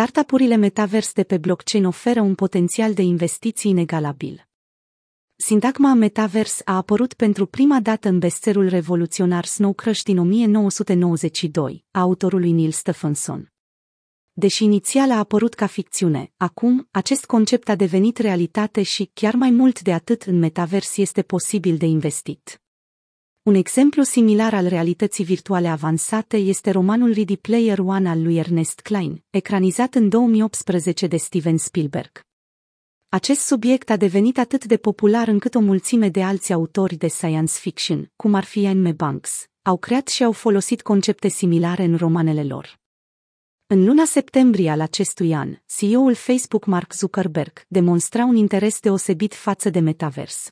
Startup-urile metavers de pe blockchain oferă un potențial de investiții inegalabil. Sintagma metavers a apărut pentru prima dată în bestsellerul revoluționar Snow Crash din 1992, a autorului Neil Stephenson. Deși inițial a apărut ca ficțiune, acum acest concept a devenit realitate și, chiar mai mult de atât, în metavers este posibil de investit. Un exemplu similar al realității virtuale avansate este romanul Ready Player One al lui Ernest Klein, ecranizat în 2018 de Steven Spielberg. Acest subiect a devenit atât de popular încât o mulțime de alți autori de science fiction, cum ar fi Anne Banks, au creat și au folosit concepte similare în romanele lor. În luna septembrie al acestui an, CEO-ul Facebook Mark Zuckerberg demonstra un interes deosebit față de metavers.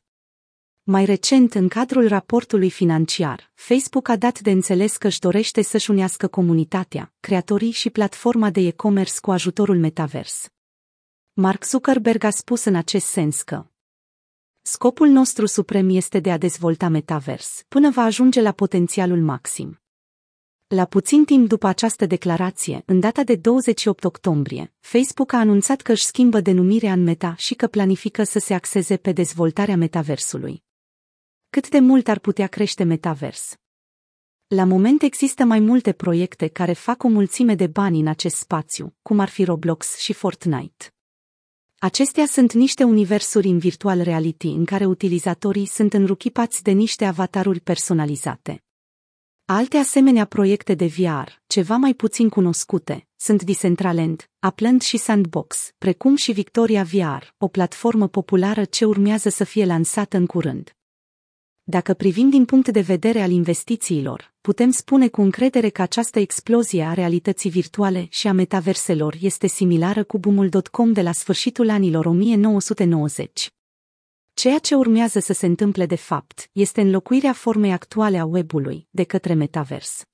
Mai recent, în cadrul raportului financiar, Facebook a dat de înțeles că își dorește să-și unească comunitatea, creatorii și platforma de e-commerce cu ajutorul metavers. Mark Zuckerberg a spus în acest sens că Scopul nostru suprem este de a dezvolta metavers, până va ajunge la potențialul maxim. La puțin timp după această declarație, în data de 28 octombrie, Facebook a anunțat că își schimbă denumirea în Meta și că planifică să se axeze pe dezvoltarea metaversului. Cât de mult ar putea crește metavers? La moment există mai multe proiecte care fac o mulțime de bani în acest spațiu, cum ar fi Roblox și Fortnite. Acestea sunt niște universuri în virtual reality în care utilizatorii sunt înruchipați de niște avataruri personalizate. Alte asemenea proiecte de VR, ceva mai puțin cunoscute, sunt Decentraland, Upland și Sandbox, precum și Victoria VR, o platformă populară ce urmează să fie lansată în curând. Dacă privim din punct de vedere al investițiilor, putem spune cu încredere că această explozie a realității virtuale și a metaverselor este similară cu boomul.com de la sfârșitul anilor 1990. Ceea ce urmează să se întâmple de fapt este înlocuirea formei actuale a webului de către metavers.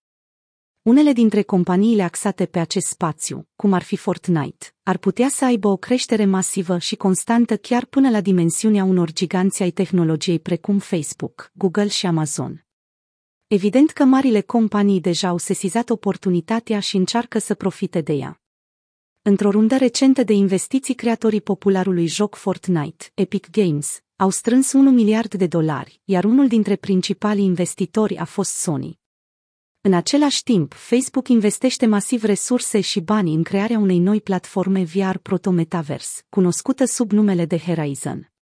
Unele dintre companiile axate pe acest spațiu, cum ar fi Fortnite, ar putea să aibă o creștere masivă și constantă chiar până la dimensiunea unor giganți ai tehnologiei precum Facebook, Google și Amazon. Evident că marile companii deja au sesizat oportunitatea și încearcă să profite de ea. Într-o rundă recentă de investiții creatorii popularului joc Fortnite, Epic Games, au strâns 1 miliard de dolari, iar unul dintre principalii investitori a fost Sony. În același timp, Facebook investește masiv resurse și bani în crearea unei noi platforme VR proto-metaverse, cunoscută sub numele de Horizon.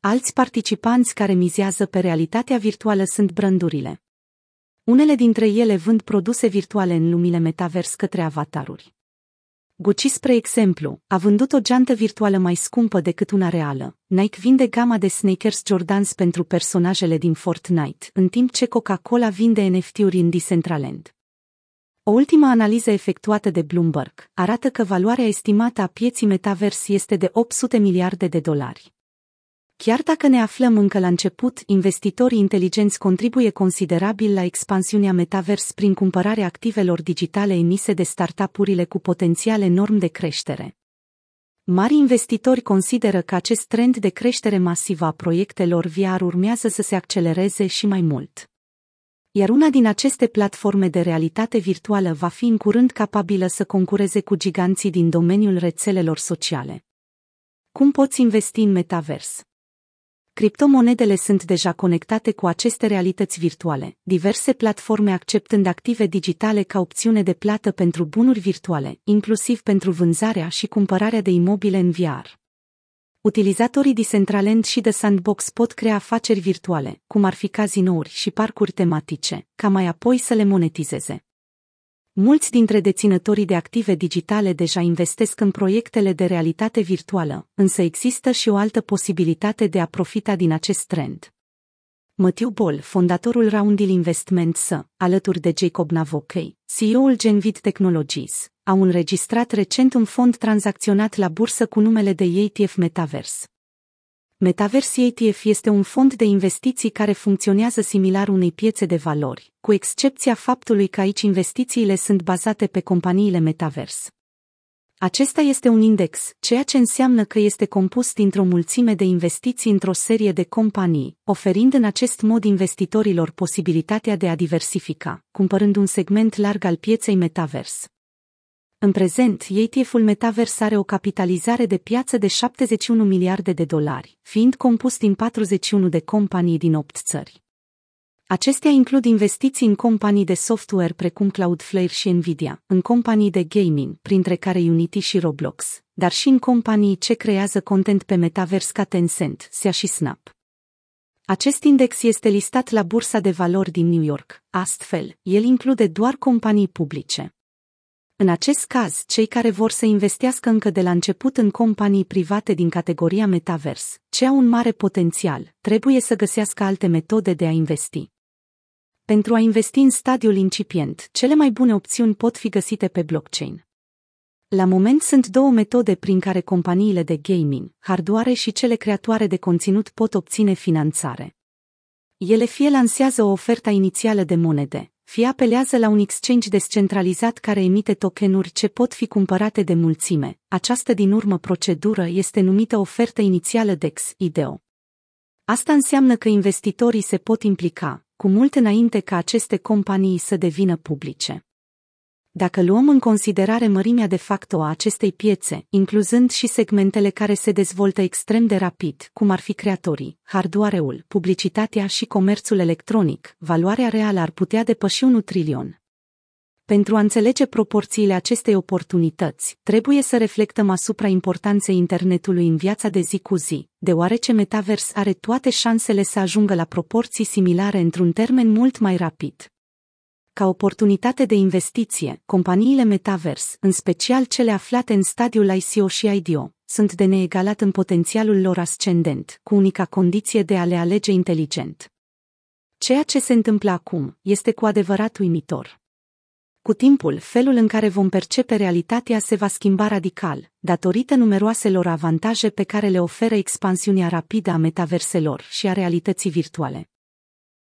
Alți participanți care mizează pe realitatea virtuală sunt brandurile. Unele dintre ele vând produse virtuale în lumile metavers către avataruri. Gucci, spre exemplu, a vândut o geantă virtuală mai scumpă decât una reală. Nike vinde gama de sneakers Jordans pentru personajele din Fortnite, în timp ce Coca-Cola vinde NFT-uri în Decentraland. O ultimă analiză efectuată de Bloomberg arată că valoarea estimată a pieții metavers este de 800 miliarde de dolari. Chiar dacă ne aflăm încă la început, investitorii inteligenți contribuie considerabil la expansiunea metavers prin cumpărarea activelor digitale emise de startup-urile cu potențial enorm de creștere. Mari investitori consideră că acest trend de creștere masivă a proiectelor VR urmează să se accelereze și mai mult. Iar una din aceste platforme de realitate virtuală va fi în curând capabilă să concureze cu giganții din domeniul rețelelor sociale. Cum poți investi în metavers? Criptomonedele sunt deja conectate cu aceste realități virtuale, diverse platforme acceptând active digitale ca opțiune de plată pentru bunuri virtuale, inclusiv pentru vânzarea și cumpărarea de imobile în VR. Utilizatorii Decentraland și de Sandbox pot crea afaceri virtuale, cum ar fi cazinouri și parcuri tematice, ca mai apoi să le monetizeze. Mulți dintre deținătorii de active digitale deja investesc în proiectele de realitate virtuală, însă există și o altă posibilitate de a profita din acest trend. Matthew Ball, fondatorul Roundhill Investments, alături de Jacob Navokey, CEO-ul Genvid Technologies, au înregistrat recent un fond tranzacționat la bursă cu numele de ETF Metaverse. Metaverse ETF este un fond de investiții care funcționează similar unei piețe de valori, cu excepția faptului că aici investițiile sunt bazate pe companiile Metaverse. Acesta este un index, ceea ce înseamnă că este compus dintr-o mulțime de investiții într-o serie de companii, oferind în acest mod investitorilor posibilitatea de a diversifica, cumpărând un segment larg al pieței Metaverse. În prezent, ETF-ul Metavers are o capitalizare de piață de 71 miliarde de dolari, fiind compus din 41 de companii din 8 țări. Acestea includ investiții în companii de software precum Cloudflare și Nvidia, în companii de gaming, printre care Unity și Roblox, dar și în companii ce creează content pe metavers ca Tencent, SEA și Snap. Acest index este listat la Bursa de Valori din New York, astfel, el include doar companii publice. În acest caz, cei care vor să investească încă de la început în companii private din categoria metavers, ce au un mare potențial, trebuie să găsească alte metode de a investi. Pentru a investi în stadiul incipient, cele mai bune opțiuni pot fi găsite pe blockchain. La moment sunt două metode prin care companiile de gaming, hardware și cele creatoare de conținut pot obține finanțare. Ele fie lansează o ofertă inițială de monede, fie apelează la un exchange descentralizat care emite tokenuri ce pot fi cumpărate de mulțime. Această din urmă procedură este numită ofertă inițială DEX, IDEO. Asta înseamnă că investitorii se pot implica, cu mult înainte ca aceste companii să devină publice. Dacă luăm în considerare mărimea de facto a acestei piețe, incluzând și segmentele care se dezvoltă extrem de rapid, cum ar fi creatorii, hardware-ul, publicitatea și comerțul electronic, valoarea reală ar putea depăși un trilion. Pentru a înțelege proporțiile acestei oportunități, trebuie să reflectăm asupra importanței internetului în viața de zi cu zi, deoarece Metavers are toate șansele să ajungă la proporții similare într-un termen mult mai rapid. Ca oportunitate de investiție, companiile Metavers, în special cele aflate în stadiul ICO și IDO, sunt de neegalat în potențialul lor ascendent, cu unica condiție de a le alege inteligent. Ceea ce se întâmplă acum este cu adevărat uimitor. Cu timpul, felul în care vom percepe realitatea se va schimba radical, datorită numeroaselor avantaje pe care le oferă expansiunea rapidă a metaverselor și a realității virtuale.